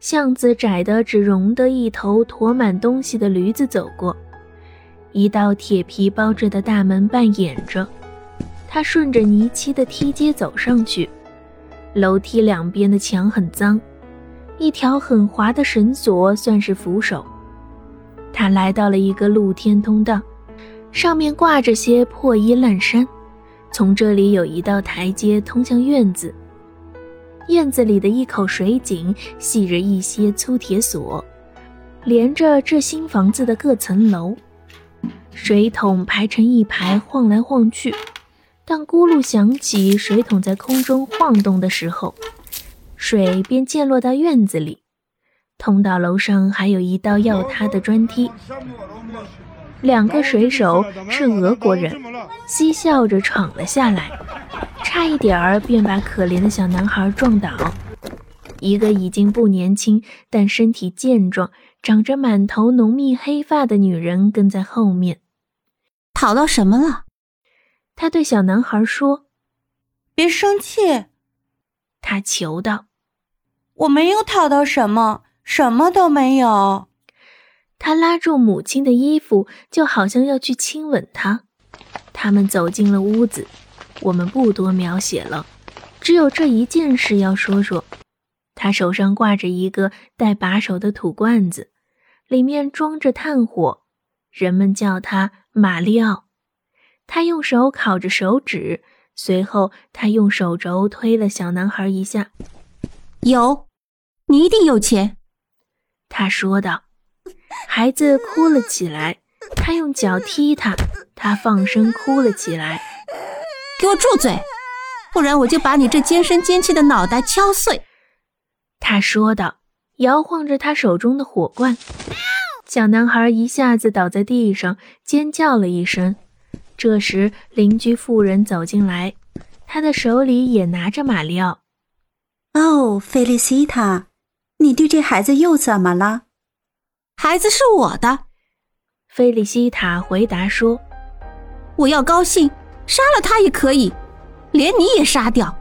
巷子窄得只容得一头驮满东西的驴子走过，一道铁皮包着的大门半掩着。他顺着泥漆的梯阶走上去，楼梯两边的墙很脏，一条很滑的绳索算是扶手。他来到了一个露天通道，上面挂着些破衣烂衫，从这里有一道台阶通向院子。院子里的一口水井系着一些粗铁索，连着这新房子的各层楼。水桶排成一排，晃来晃去。当咕噜响起，水桶在空中晃动的时候，水便溅落到院子里。通道楼上还有一道要塌的砖梯。两个水手是俄国人，嬉笑着闯了下来。差一点儿便把可怜的小男孩撞倒。一个已经不年轻，但身体健壮、长着满头浓密黑发的女人跟在后面。讨到什么了？他对小男孩说：“别生气。”他求道：“我没有讨到什么，什么都没有。”他拉住母亲的衣服，就好像要去亲吻她。他们走进了屋子。我们不多描写了，只有这一件事要说说。他手上挂着一个带把手的土罐子，里面装着炭火，人们叫他马里奥。他用手烤着手指，随后他用手肘推了小男孩一下。有，你一定有钱，他说道。孩子哭了起来，他用脚踢他，他放声哭了起来。给我住嘴，不然我就把你这尖声尖气的脑袋敲碎。”他说道，摇晃着他手中的火罐。小男孩一下子倒在地上，尖叫了一声。这时，邻居妇人走进来，她的手里也拿着马里奥。哦，菲利西塔，你对这孩子又怎么了？孩子是我的。菲利西塔回答说：“我要高兴。”杀了他也可以，连你也杀掉，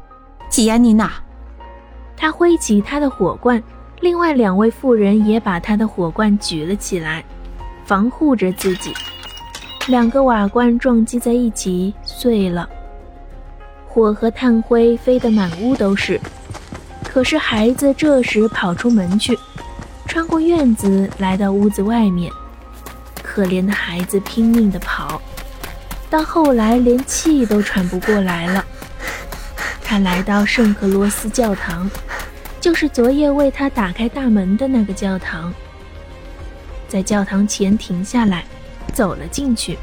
吉安妮娜。他挥起他的火罐，另外两位妇人也把他的火罐举了起来，防护着自己。两个瓦罐撞击在一起，碎了，火和炭灰飞得满屋都是。可是孩子这时跑出门去，穿过院子来到屋子外面。可怜的孩子拼命地跑。到后来，连气都喘不过来了。他来到圣克罗斯教堂，就是昨夜为他打开大门的那个教堂。在教堂前停下来，走了进去。